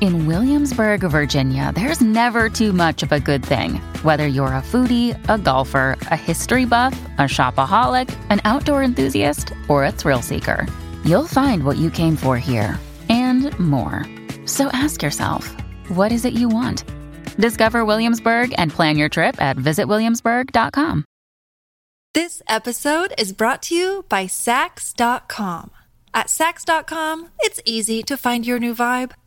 In Williamsburg, Virginia, there's never too much of a good thing. Whether you're a foodie, a golfer, a history buff, a shopaholic, an outdoor enthusiast, or a thrill seeker, you'll find what you came for here and more. So ask yourself, what is it you want? Discover Williamsburg and plan your trip at visitwilliamsburg.com. This episode is brought to you by Saks.com. At Saks.com, it's easy to find your new vibe.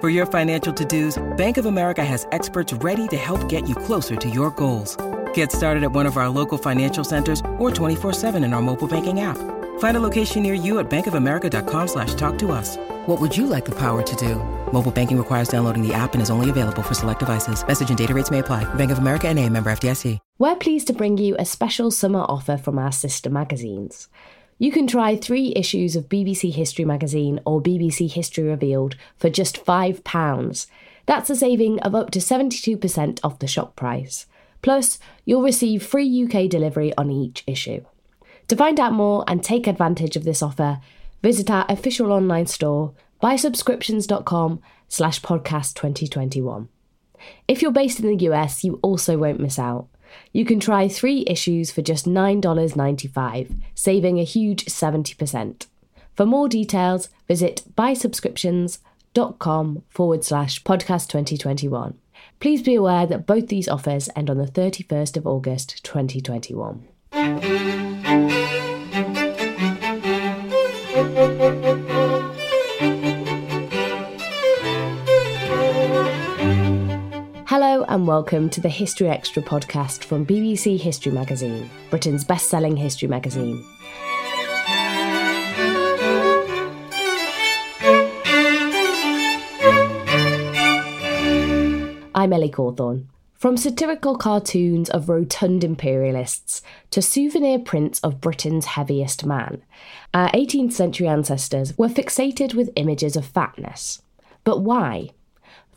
For your financial to-dos, Bank of America has experts ready to help get you closer to your goals. Get started at one of our local financial centers or 24-7 in our mobile banking app. Find a location near you at bankofamerica.com slash talk to us. What would you like the power to do? Mobile banking requires downloading the app and is only available for select devices. Message and data rates may apply. Bank of America and a member FDIC. We're pleased to bring you a special summer offer from our sister magazines. You can try three issues of BBC History Magazine or BBC History Revealed for just £5. That's a saving of up to 72% off the shop price. Plus, you'll receive free UK delivery on each issue. To find out more and take advantage of this offer, visit our official online store, buysubscriptions.com slash podcast 2021. If you're based in the US, you also won't miss out. You can try three issues for just $9.95, saving a huge 70%. For more details, visit buysubscriptions.com forward slash podcast 2021. Please be aware that both these offers end on the 31st of August 2021. Hello and welcome to the History Extra podcast from BBC History Magazine, Britain's best selling history magazine. I'm Ellie Cawthorne. From satirical cartoons of rotund imperialists to souvenir prints of Britain's heaviest man, our 18th century ancestors were fixated with images of fatness. But why?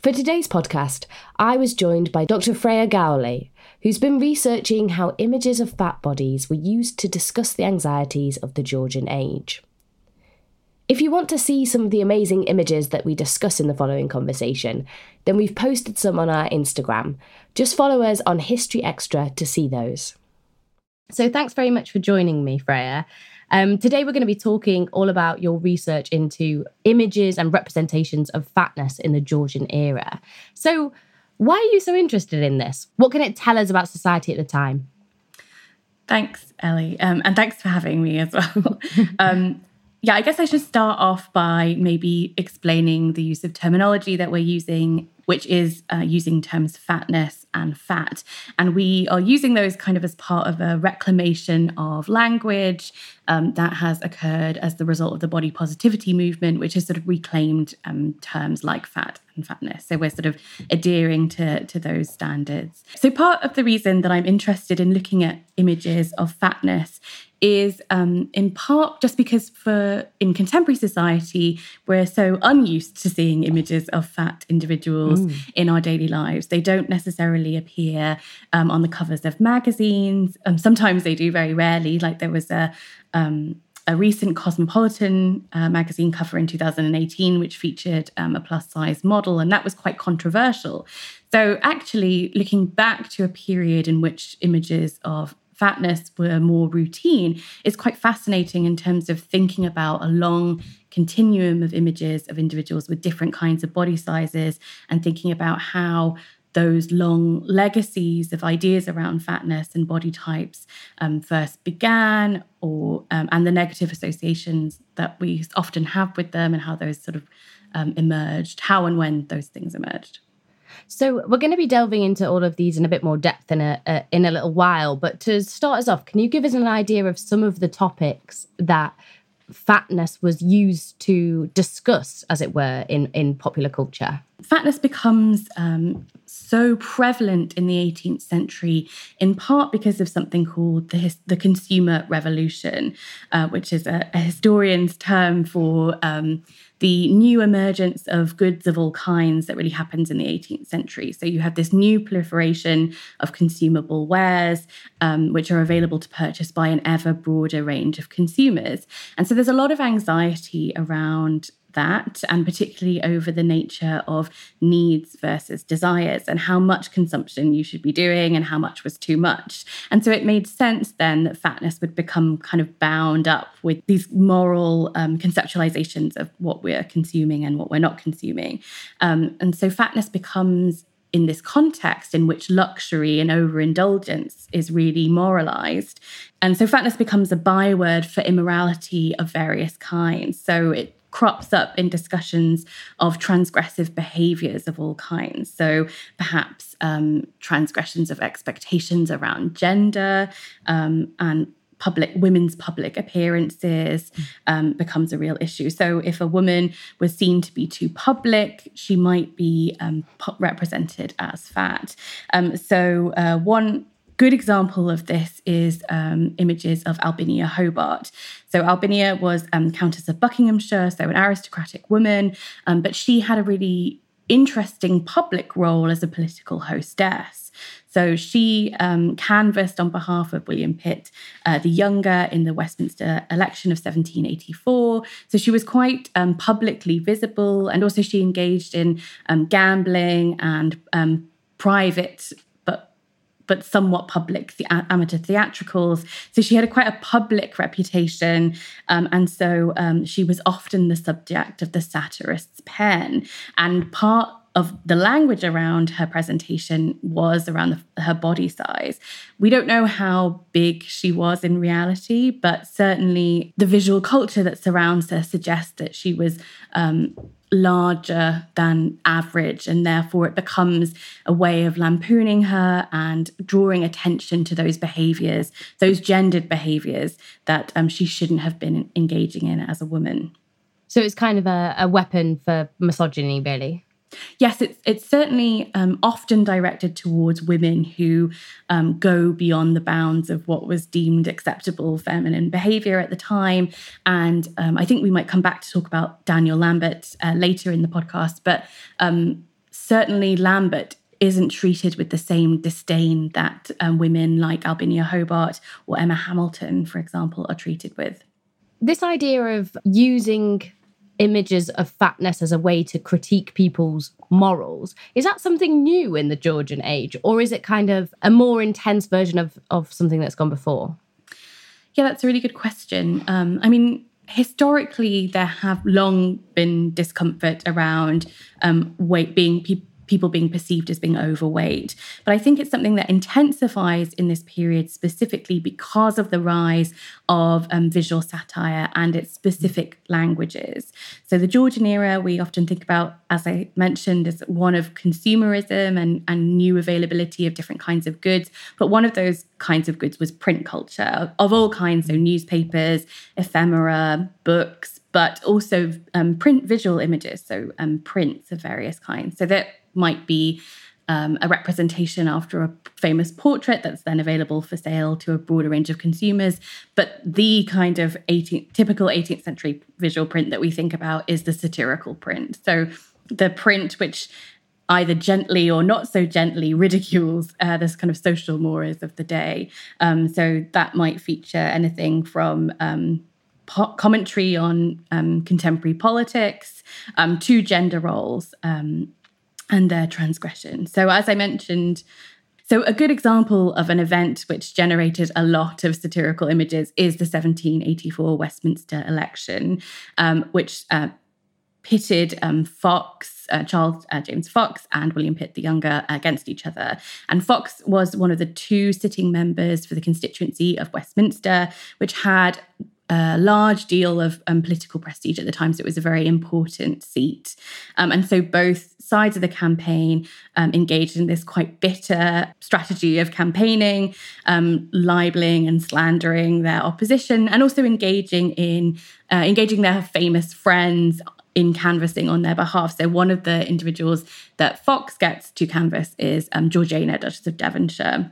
For today's podcast, I was joined by Dr. Freya Gowrley, who's been researching how images of fat bodies were used to discuss the anxieties of the Georgian age. If you want to see some of the amazing images that we discuss in the following conversation, then we've posted some on our Instagram. Just follow us on History Extra to see those. So thanks very much for joining me, Freya. Um, today, we're going to be talking all about your research into images and representations of fatness in the Georgian era. So, why are you so interested in this? What can it tell us about society at the time? Thanks, Ellie, um, and thanks for having me as well. um, yeah, I guess I should start off by maybe explaining the use of terminology that we're using, which is uh, using terms fatness and fat. And we are using those kind of as part of a reclamation of language um, that has occurred as the result of the body positivity movement, which has sort of reclaimed um, terms like fat and fatness. So we're sort of adhering to, to those standards. So part of the reason that I'm interested in looking at images of fatness is um, in part just because for in contemporary society we're so unused to seeing images of fat individuals mm. in our daily lives. They don't necessarily appear um, on the covers of magazines. Um, sometimes they do, very rarely. Like there was a um, a recent Cosmopolitan uh, magazine cover in 2018, which featured um, a plus size model, and that was quite controversial. So, actually, looking back to a period in which images of fatness were more routine is quite fascinating in terms of thinking about a long continuum of images of individuals with different kinds of body sizes and thinking about how those long legacies of ideas around fatness and body types um, first began, or um, and the negative associations that we often have with them, and how those sort of um, emerged, how and when those things emerged. So we're going to be delving into all of these in a bit more depth in a, a in a little while. But to start us off, can you give us an idea of some of the topics that fatness was used to discuss, as it were, in in popular culture? Fatness becomes um, so prevalent in the 18th century, in part because of something called the, his, the consumer revolution, uh, which is a, a, historian's term for um, the new emergence of goods of all kinds that really happens in the 18th century. So you have this new proliferation of consumable wares, um, which are available to purchase by an ever broader range of consumers. And so there's a lot of anxiety around that, and particularly over the nature of needs versus desires and how much consumption you should be doing and how much was too much. And so it made sense then that fatness would become kind of bound up with these moral um, conceptualizations of what we're consuming and what we're not consuming. Um, and so fatness becomes in this context in which luxury and overindulgence is really moralized. And so fatness becomes a byword for immorality of various kinds. So it crops up in discussions of transgressive behaviors of all kinds. So perhaps um, transgressions of expectations around gender um, and public women's public appearances um, becomes a real issue. So if a woman was seen to be too public, she might be um, represented as fat. Um, so uh, one good example of this is um, images of Albinia Hobart. So, Albinia was um, Countess of Buckinghamshire, so an aristocratic woman, um, but she had a really interesting public role as a political hostess. So she um, canvassed on behalf of William Pitt uh, the Younger in the Westminster election of 1784. So she was quite um, publicly visible, and also she engaged in um, gambling and um, private but somewhat public the amateur theatricals. So she had quite a public reputation, um, and so um, she was often the subject of the satirist's pen. And part of the language around her presentation was around the, her body size. We don't know how big she was in reality, but certainly the visual culture that surrounds her suggests that she was um, larger than average, and therefore it becomes a way of lampooning her and drawing attention to those behaviors, those gendered behaviors that um, she shouldn't have been engaging in as a woman. So it's kind of a, a weapon for misogyny, really. Yes, it's it's certainly um, often directed towards women who um, go beyond the bounds of what was deemed acceptable feminine behaviour at the time, and um, I think we might come back to talk about Daniel Lambert uh, later in the podcast. But um, certainly, Lambert isn't treated with the same disdain that um, women like Albinia Hobart or Emma Hamilton, for example, are treated with. This idea of using images of fatness as a way to critique people's morals. Is that something new in the Georgian age, or is it kind of a more intense version of, of something that's gone before? Yeah, that's a really good question. Um, I mean, historically, there have long been discomfort around um, weight being people people being perceived as being overweight. But I think it's something that intensifies in this period specifically because of the rise of um, visual satire and its specific languages. So the Georgian era, we often think about, as I mentioned, as one of consumerism and, and new availability of different kinds of goods. But one of those kinds of goods was print culture of all kinds, so newspapers, ephemera, books, but also um, print visual images, so um, prints of various kinds. So that might be um, a representation after a famous portrait that's then available for sale to a broader range of consumers. But the kind of 18th, typical 18th century visual print that we think about is the satirical print. So the print which either gently or not so gently ridicules uh, this kind of social mores of the day. Um, so that might feature anything from um, commentary on um, contemporary politics um, to gender roles um, and their transgression. So, as I mentioned, so, a good example of an event which generated a lot of satirical images is the 1784 Westminster election, um, which uh, pitted um, Fox, uh, Charles uh, James Fox, and William Pitt the Younger against each other. And Fox was one of the two sitting members for the constituency of Westminster, which had a large deal of um, political prestige at the time, so it was a very important seat. Um, and so both sides of the campaign um, engaged in this quite bitter strategy of campaigning, um, libeling and slandering their opposition, and also engaging in uh, engaging their famous friends in canvassing on their behalf. So one of the individuals that Fox gets to canvass is um, Georgiana, Duchess of Devonshire.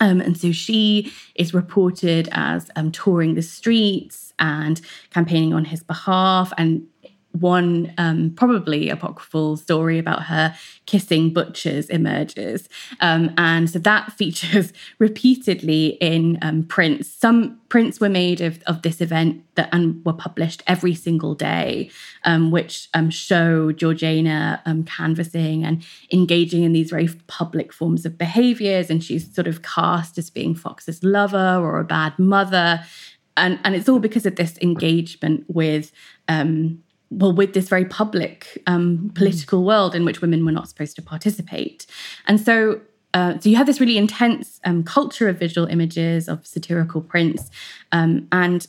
Um, and so she is reported as um, touring the streets and campaigning on his behalf and one um, probably apocryphal story about her kissing butchers emerges. Um, and so that features repeatedly in um, prints. Some prints were made of, of this event that and were published every single day, um, which um, show Georgiana um, canvassing and engaging in these very public forms of behaviors. And she's sort of cast as being Fox's lover or a bad mother. And, and it's all because of this engagement with um, well, with this very public um, political world in which women were not supposed to participate. And so uh, so you have this really intense um, culture of visual images of satirical prints um, and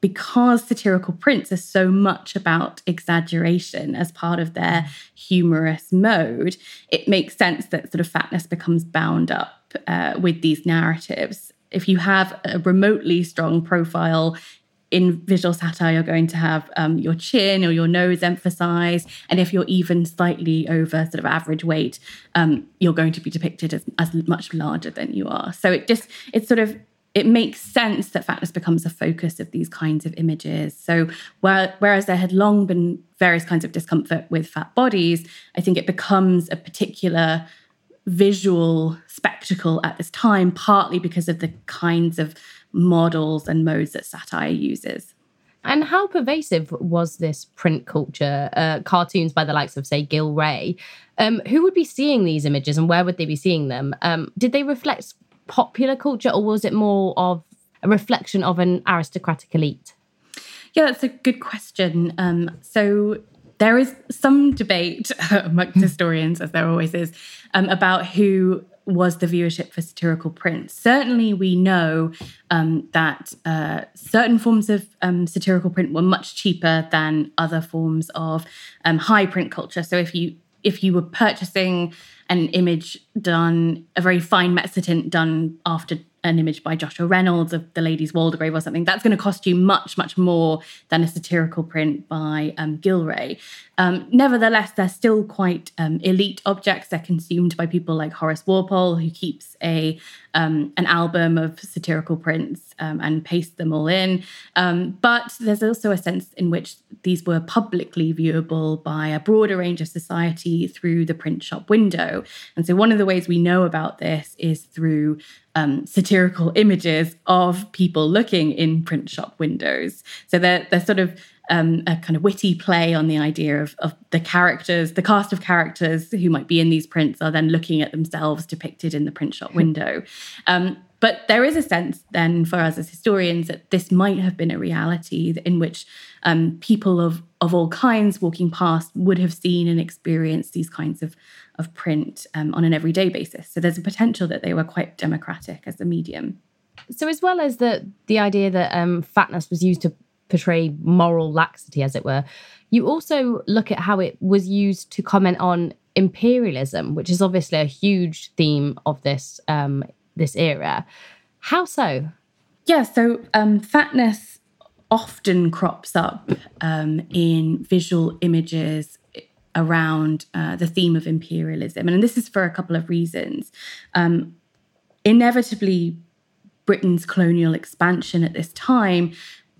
because satirical prints are so much about exaggeration as part of their humorous mode it makes sense that sort of fatness becomes bound up uh, with these narratives. If you have a remotely strong profile in visual satire, you're going to have um, your chin or your nose emphasized. And if you're even slightly over sort of average weight, um, you're going to be depicted as, as much larger than you are. So it just, it's sort of, it makes sense that fatness becomes a focus of these kinds of images. So whereas there had long been various kinds of discomfort with fat bodies, I think it becomes a particular visual spectacle at this time, partly because of the kinds of models and modes that satire uses. And how pervasive was this print culture, uh, cartoons by the likes of, say, Gillray? Um, who would be seeing these images and where would they be seeing them? Um, did they reflect popular culture or was it more of a reflection of an aristocratic elite? Yeah, that's a good question. Um, so there is some debate amongst historians, as there always is, um, about who was the viewership for satirical print. Certainly, we know um, that uh, certain forms of um, satirical print were much cheaper than other forms of um, high print culture. So, if you if you were purchasing an image done, a very fine mezzotint done after an image by Joshua Reynolds of the Lady's Waldegrave or something, that's going to cost you much, much more than a satirical print by um, Gillray. Um, nevertheless, they're still quite um, elite objects. They're consumed by people like Horace Walpole, who keeps a um, an album of satirical prints um, and paste them all in. Um, but there's also a sense in which these were publicly viewable by a broader range of society through the print shop window. And so, one of the ways we know about this is through um, satirical images of people looking in print shop windows. So they're, they're sort of um, a kind of witty play on the idea of, of the characters, the cast of characters who might be in these prints are then looking at themselves depicted in the print shop window. Um, but there is a sense then for us as historians that this might have been a reality in which um, people of, of all kinds walking past would have seen and experienced these kinds of, of print um, on an everyday basis. So there's a potential that they were quite democratic as a medium. So as well as the the idea that um, fatness was used to portray moral laxity, as it were. You also look at how it was used to comment on imperialism, which is obviously a huge theme of this um, this era. How so? Yeah, so um, fatness often crops up um, in visual images around uh, the theme of imperialism, and this is for a couple of reasons. Um, inevitably, Britain's colonial expansion at this time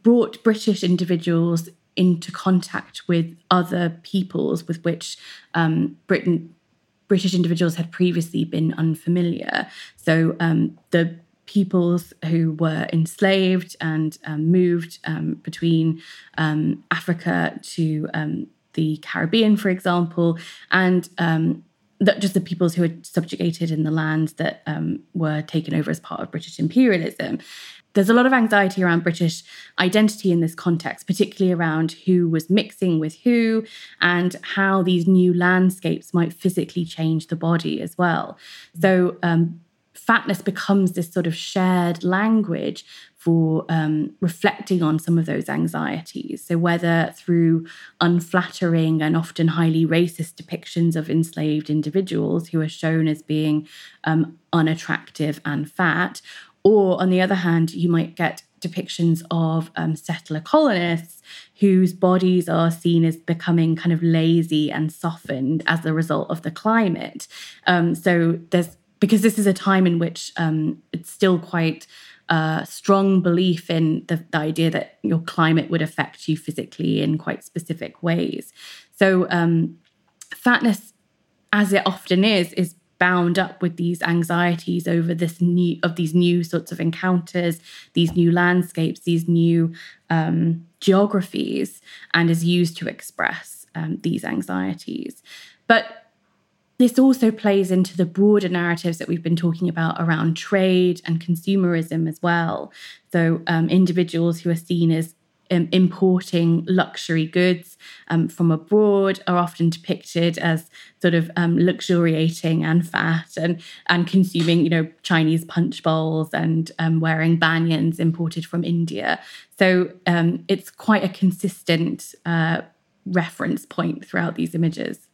brought British individuals into contact with other peoples with which um, Britain British individuals had previously been unfamiliar. So um, the peoples who were enslaved and um, moved um, between um, Africa to um, the Caribbean, for example, and that just the peoples who were subjugated in the lands that were taken over as part of British imperialism. There's a lot of anxiety around British identity in this context, particularly around who was mixing with who and how these new landscapes might physically change the body as well. So, um, fatness becomes this sort of shared language for um, reflecting on some of those anxieties. So, whether through unflattering and often highly racist depictions of enslaved individuals who are shown as being um, unattractive and fat, or on the other hand, you might get depictions of um, settler colonists whose bodies are seen as becoming kind of lazy and softened as a result of the climate. Um, so there's because this is a time in which um, it's still quite a strong belief in the, the, idea that your climate would affect you physically in quite specific ways. So, um, fatness, as it often is, is bound up with these anxieties over this new of these new sorts of encounters, these new landscapes, these new um, geographies, and is used to express um, these anxieties. But this also plays into the broader narratives that we've been talking about around trade and consumerism as well. So, um, individuals who are seen as um, importing luxury goods um, from abroad are often depicted as sort of um, luxuriating and fat and and consuming you know Chinese punch bowls and um, wearing banyans imported from India. So um, it's quite a consistent uh, reference point throughout these images.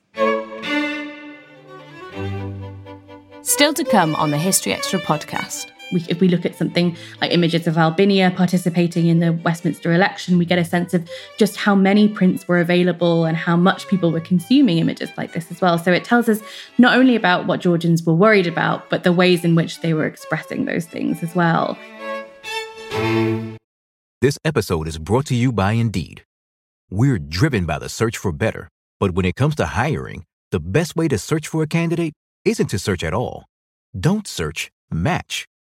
Still to come on the History Extra podcast. We, if we look at something like images of Albinia participating in the Westminster election, we get a sense of just how many prints were available and how much people were consuming images like this as well. So it tells us not only about what Georgians were worried about, but the ways in which they were expressing those things as well. This episode is brought to you by Indeed. We're driven by the search for better, but when it comes to hiring, the best way to search for a candidate isn't to search at all. Don't search, match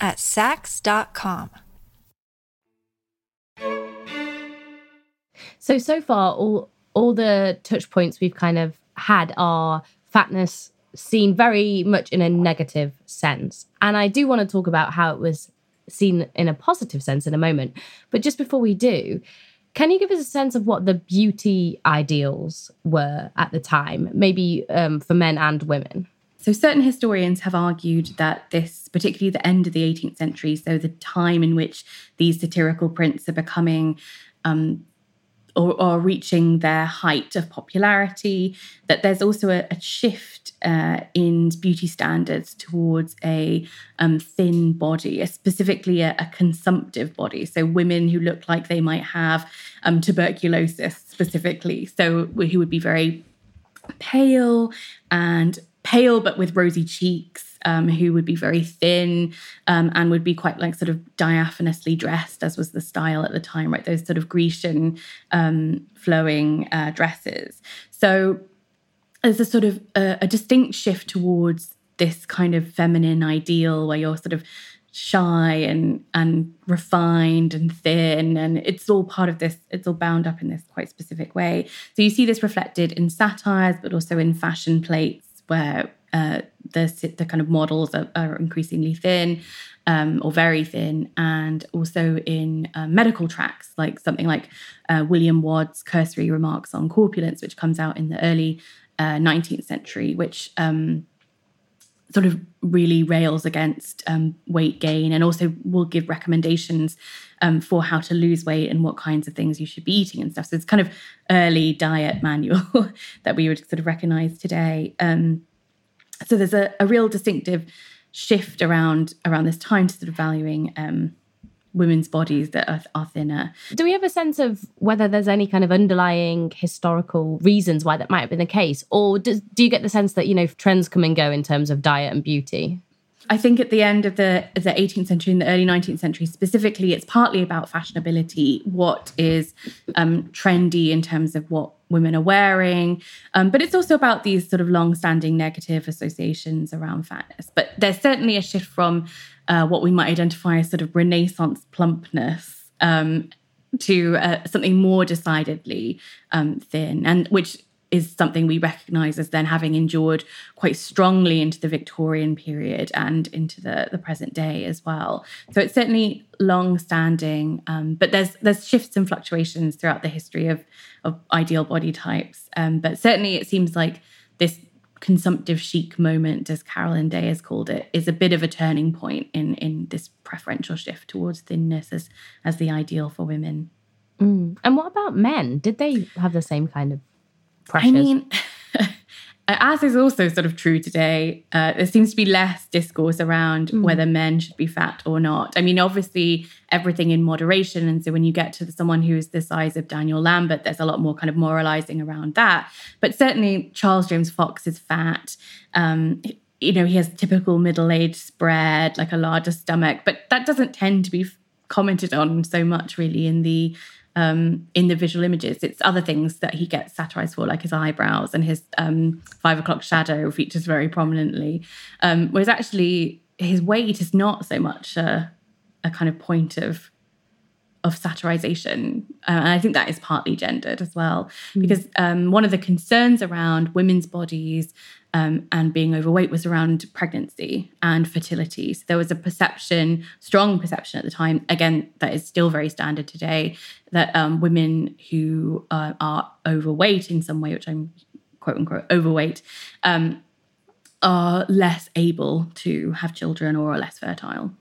at Saks.com. So so far, all all the touch points we've kind of had are fatness seen very much in a negative sense, and I do want to talk about how it was seen in a positive sense in a moment. But just before we do, can you give us a sense of what the beauty ideals were at the time, maybe um, for men and women? So, certain historians have argued that this, particularly the end of the 18th century, so the time in which these satirical prints are becoming um, or, or, reaching their height of popularity, that there's also a, a shift uh, in beauty standards towards a um, thin body, a, specifically a, a, consumptive body. So, women who look like they might have um, tuberculosis specifically. So, who would be very pale and pale but with rosy cheeks, um, who would be very thin um, and would be quite like sort of diaphanously dressed, as was the style at the time, right? Those sort of Grecian um, flowing uh, dresses. So there's a sort of a, a distinct shift towards this kind of feminine ideal where you're sort of shy and and refined and thin and it's all part of this it's all bound up in this quite specific way so you see this reflected in satires but also in fashion plates where uh, the the kind of models are, are increasingly thin um, or very thin, and also in uh, medical tracts, like something like uh, William Wadd's Cursory Remarks on Corpulence, which comes out in the early 19th uh, century, which um, sort of really rails against um, weight gain and also will give recommendations um, for how to lose weight and what kinds of things you should be eating and stuff. So it's kind of early diet manual that we would sort of recognize today. Um, so there's a, a, real distinctive shift around around this time to sort of valuing um, women's bodies that are, are, thinner. Do we have a sense of whether there's any kind of underlying historical reasons why that might have been the case, or does, do you get the sense that you know trends come and go in terms of diet and beauty? I think at the end of the the 18th century and the early 19th century, specifically, it's partly about fashionability. What is um, trendy in terms of what women are wearing, um, but it's also about these sort of long-standing negative associations around fatness. But there's certainly a shift from uh, what we might identify as sort of Renaissance plumpness um, to uh, something more decidedly um, thin, and which is something we recognize as then having endured quite strongly into the Victorian period and into the, the present day as well. So it's certainly long standing, um, but there's there's shifts and fluctuations throughout the history of of ideal body types. Um, but certainly it seems like this consumptive chic moment, as Carolyn Day has called it, is a bit of a turning point in in this preferential shift towards thinness as as the ideal for women. Mm. And what about men? Did they have the same kind of pressures? I mean, as is also sort of true today, uh, there seems to be less discourse around mm. whether men should be fat or not. I mean, obviously, everything in moderation. And so when you get to someone who is the size of Daniel Lambert, there's a lot more kind of moralizing around that. But certainly, Charles James Fox is fat. Um, you know, he has typical middle aged spread, like a larger stomach, but that doesn't tend to be commented on so much really in the um, in the visual images. It's other things that he gets satirized for, like his eyebrows and his um, five o'clock shadow features very prominently. Um, whereas actually, his weight is not so much a, a kind of point of of satirization. Uh, and I think that is partly gendered as well, mm. because um, one of the concerns around women's bodies um, and being overweight was around pregnancy and fertility. So there was a perception, strong perception at the time, again, that is still very standard today, that um, women who uh, are overweight in some way, which I'm quote unquote overweight, um, are less able to have children or are less fertile.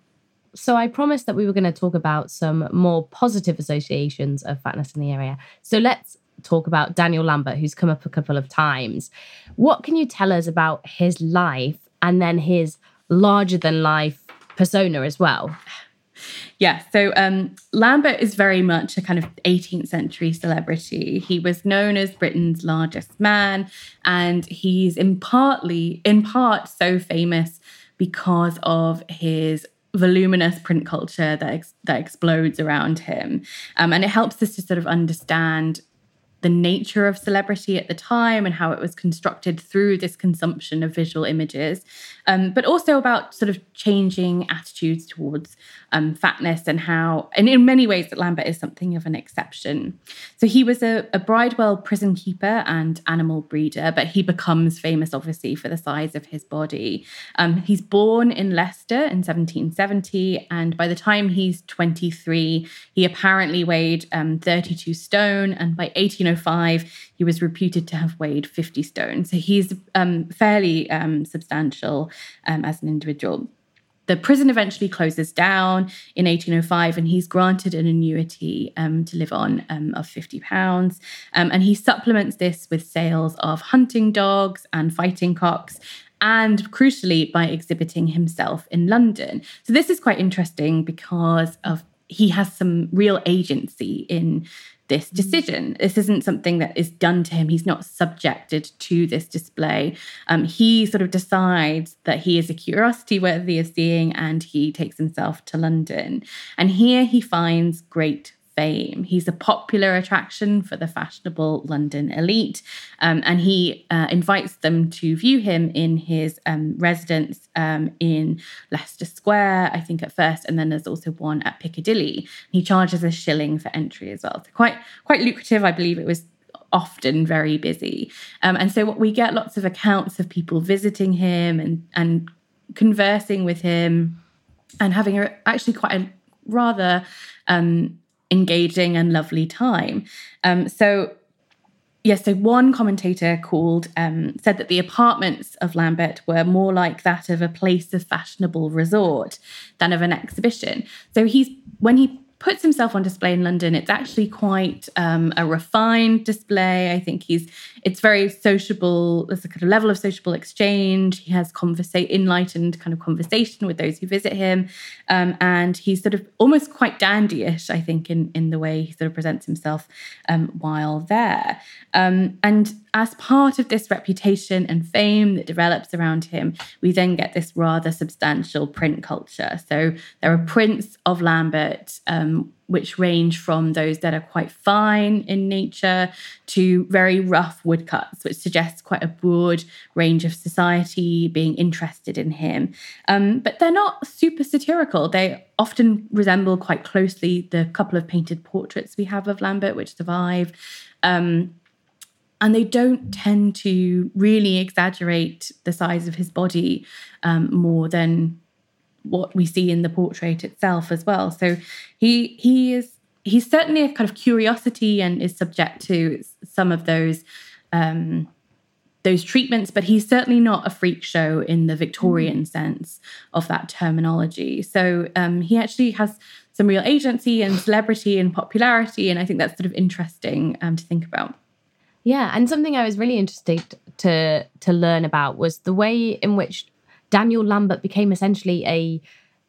So I promised that we were going to talk about some more positive associations of fatness in the area. So let's talk about Daniel Lambert, who's come up a couple of times. What can you tell us about his life and then his larger than life persona as well? Yeah, so um, Lambert is very much a kind of 18th century celebrity. He was known as Britain's largest man, and he's in partly, in part, so famous because of his voluminous print culture that ex- that explodes around him, um, and it helps us to sort of understand the nature of celebrity at the time and how it was constructed through this consumption of visual images, um, but also about sort of changing attitudes towards um, fatness and how, and in many ways, that Lambert is something of an exception. So he was a, a Bridewell prison keeper and animal breeder, but he becomes famous, obviously, for the size of his body. Um, he's born in Leicester in 1770, and by the time he's 23, he apparently weighed um, 32 stone, and by 1805, 1805, he was reputed to have weighed 50 stone. So he's um, fairly um, substantial um, as an individual. The prison eventually closes down in 1805, and he's granted an annuity um, to live on um, of £50. Um, and he supplements this with sales of hunting dogs and fighting cocks and crucially by exhibiting himself in London. So this is quite interesting because of he has some real agency in this mm. decision. This isn't something that is done to him. He's not subjected to this display. Um, he sort of decides that he is a curiosity worthy of seeing and he takes himself to London. And here he finds great fame. He's a popular attraction for the fashionable London elite, um, and he uh, invites them to view him in his um, residence um, in Leicester Square, I think at first, and then there's also one at Piccadilly. He charges a shilling for entry as well. So quite quite lucrative. I believe it was often very busy, um, and so what we get lots of accounts of people visiting him and and conversing with him and having a, actually quite a rather um, engaging and lovely time. Um, so yes, so one commentator called um, said that the apartments of Lambert were more like that of a place of fashionable resort than of an exhibition. So he's when he puts himself on display in London, it's actually quite um, a refined display. I think he's it's very sociable. There's a kind of level of sociable exchange. He has conversa- enlightened kind of conversation with those who visit him, um, and he's sort of almost quite dandyish. I think in in the way he sort of presents himself um, while there. Um, and as part of this reputation and fame that develops around him, we then get this rather substantial print culture. So there are prints of Lambert, um, which range from those that are quite fine in nature to very rough woodcuts, which suggests quite a broad range of society being interested in him. Um, but they're not super satirical. They often resemble quite closely the couple of painted portraits we have of Lambert, which survive. Um, and they don't tend to really exaggerate the size of his body um, more than what we see in the portrait itself as well. So he he is he's certainly a kind of curiosity and is subject to some of those um, those treatments, but he's certainly not a freak show in the Victorian mm. sense of that terminology. So um, he actually has some real agency and celebrity and popularity, and I think that's sort of interesting um, to think about. Yeah, and something I was really interested to to learn about was the way in which Daniel Lambert became essentially a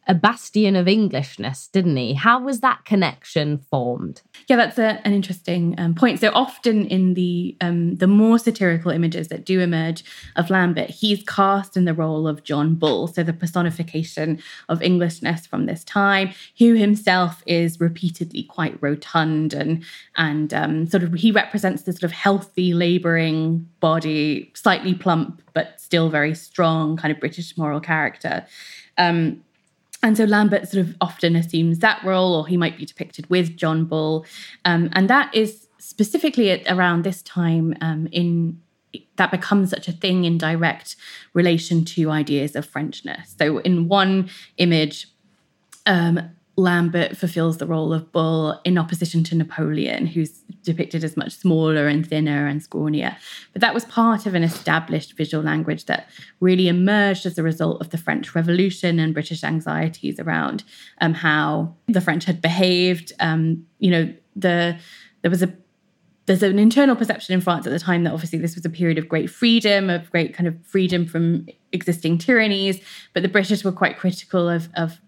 a bastion of Englishness, didn't he? How was that connection formed? Yeah, that's a, an interesting um, point. So often in the um, the more satirical images that do emerge of Lambert, he's cast in the role of John Bull, so the personification of Englishness from this time, who himself is repeatedly quite rotund and and um, sort of he represents the sort of healthy, labouring body, slightly plump but still very strong, kind of British moral character. Um, and so Lambert sort of often assumes that role, or he might be depicted with John Bull. Um, and that is specifically at around this time um, in that becomes such a thing in direct relation to ideas of Frenchness. So in one image, um, Lambert fulfills the role of Bull in opposition to Napoleon, who's depicted as much smaller and thinner and scrawnier. But that was part of an established visual language that really emerged as a result of the French Revolution and British anxieties around um, how the French had behaved. Um, you know, the there was a there's an internal perception in France at the time that obviously this was a period of great freedom, of great kind of freedom from existing tyrannies, but the British were quite critical of, of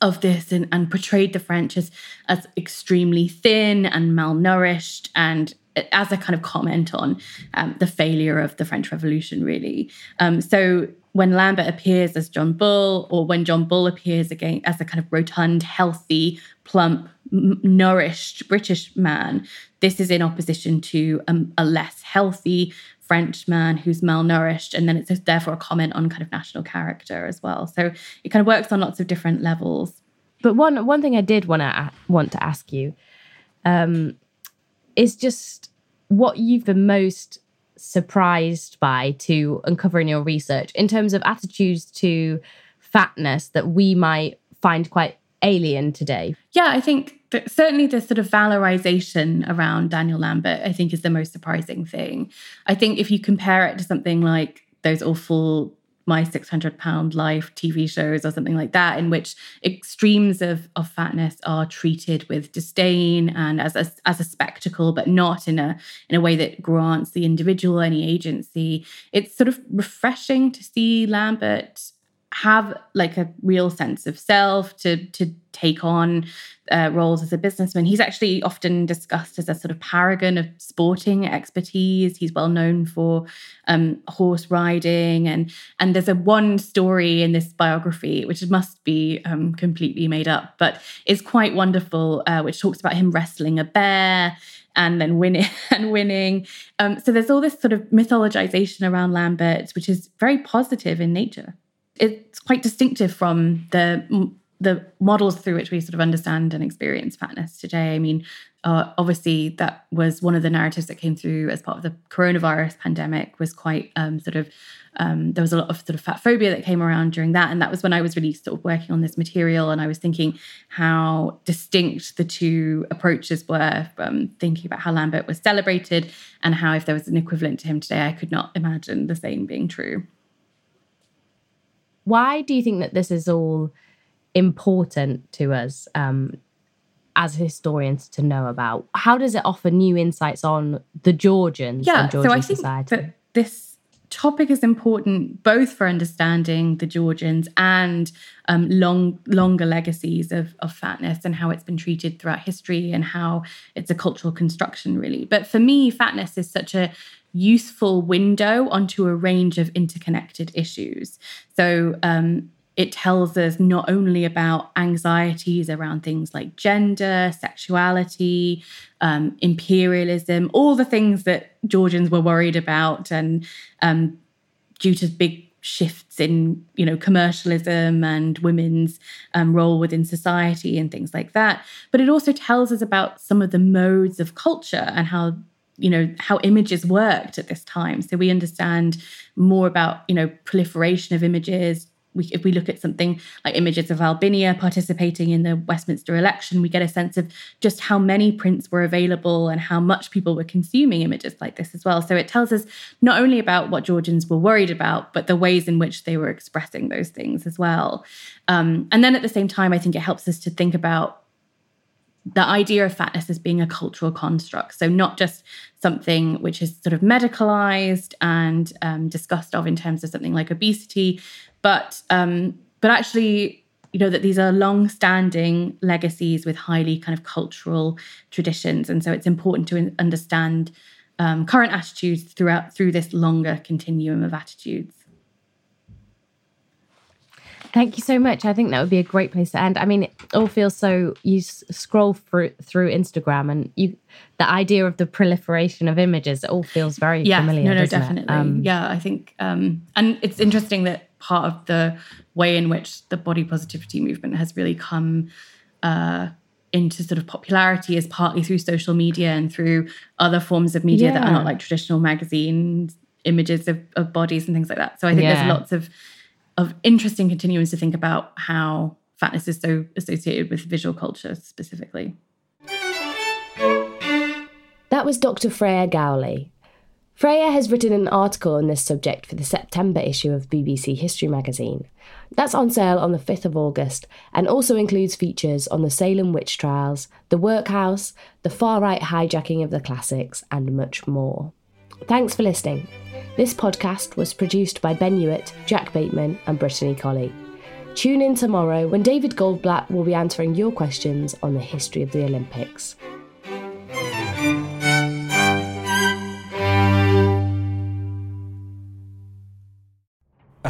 of this and, and portrayed the French as, as extremely thin and malnourished and as a kind of comment on um, the failure of the French Revolution, really. Um, so when Lambert appears as John Bull, or when John Bull appears again as a kind of rotund, healthy, plump, m- nourished British man, this is in opposition to um, a less healthy, French man who's malnourished, and then it's just therefore a comment on kind of national character as well. So it kind of works on lots of different levels. But one one thing I did want to want to ask you um, is just what you've been most surprised by to uncover in your research in terms of attitudes to fatness that we might find quite alien today? Yeah, I think certainly the sort of valorization around Daniel Lambert, I think, is the most surprising thing. I think if you compare it to something like those awful my 600 pound life TV shows or something like that, in which extremes of, of fatness are treated with disdain and as a, as a spectacle, but not in a, in a way that grants the individual any agency. It's sort of refreshing to see Lambert have like a real sense of self to to take on uh, roles as a businessman. He's actually often discussed as a sort of paragon of sporting expertise. He's well known for um, horse riding and and there's a one story in this biography which must be um, completely made up but is quite wonderful uh, which talks about him wrestling a bear and then winning and winning. Um, so there's all this sort of mythologization around lambert which is very positive in nature it's quite distinctive from the the models through which we sort of understand and experience fatness today. I mean, uh, obviously, that was one of the narratives that came through as part of the coronavirus pandemic. Was quite um, sort of um, there was a lot of sort of fat phobia that came around during that, and that was when I was really sort of working on this material, and I was thinking how distinct the two approaches were. From thinking about how Lambert was celebrated, and how if there was an equivalent to him today, I could not imagine the same being true. Why do you think that this is all important to us um, as historians to know about? How does it offer new insights on the Georgians yeah, and Georgian so I think society? That this topic is important both for understanding the Georgians and um, long longer legacies of, of fatness and how it's been treated throughout history and how it's a cultural construction, really. But for me, fatness is such a useful window onto a range of interconnected issues. So um, it tells us not only about anxieties around things like gender, sexuality, um, imperialism, all the things that Georgians were worried about, and um, due to big shifts in you know commercialism and women's um, role within society and things like that but it also tells us about some of the modes of culture and how you know how images worked at this time so we understand more about you know proliferation of images we, if we look at something like images of Albinia participating in the Westminster election, we get a sense of just how many prints were available and how much people were consuming images like this as well. So it tells us not only about what Georgians were worried about, but the ways in which they were expressing those things as well. Um, and then at the same time, I think it helps us to think about the idea of fatness as being a cultural construct. So, not just something which is sort of medicalized and um, discussed of in terms of something like obesity, but um, but actually, you know, that these are long-standing legacies with highly kind of cultural traditions, and so it's important to understand um, current attitudes throughout through this longer continuum of attitudes. Thank you so much. I think that would be a great place to end. I mean, it all feels so. You s- scroll through through Instagram, and you the idea of the proliferation of images. It all feels very yeah, familiar. no, no, definitely. Um, yeah, I think, um, and it's interesting that part of the way in which the body positivity movement has really come uh, into sort of popularity is partly through social media and through other forms of media that are not like traditional magazines, images of, of bodies and things like that. So I think Yeah. there's lots of of interesting continuums to think about how fatness is so associated with visual culture specifically. That was Dr. Freya Gowrley. Freya has written an article on this subject for the September issue of BBC History magazine. That's on sale on the 5th of August and also includes features on the Salem witch trials, the workhouse, the far right hijacking of the classics, and much more. Thanks for listening. This podcast was produced by Ben Hewitt, Jack Bateman, and Brittany Colley. Tune in tomorrow when David Goldblatt will be answering your questions on the history of the Olympics.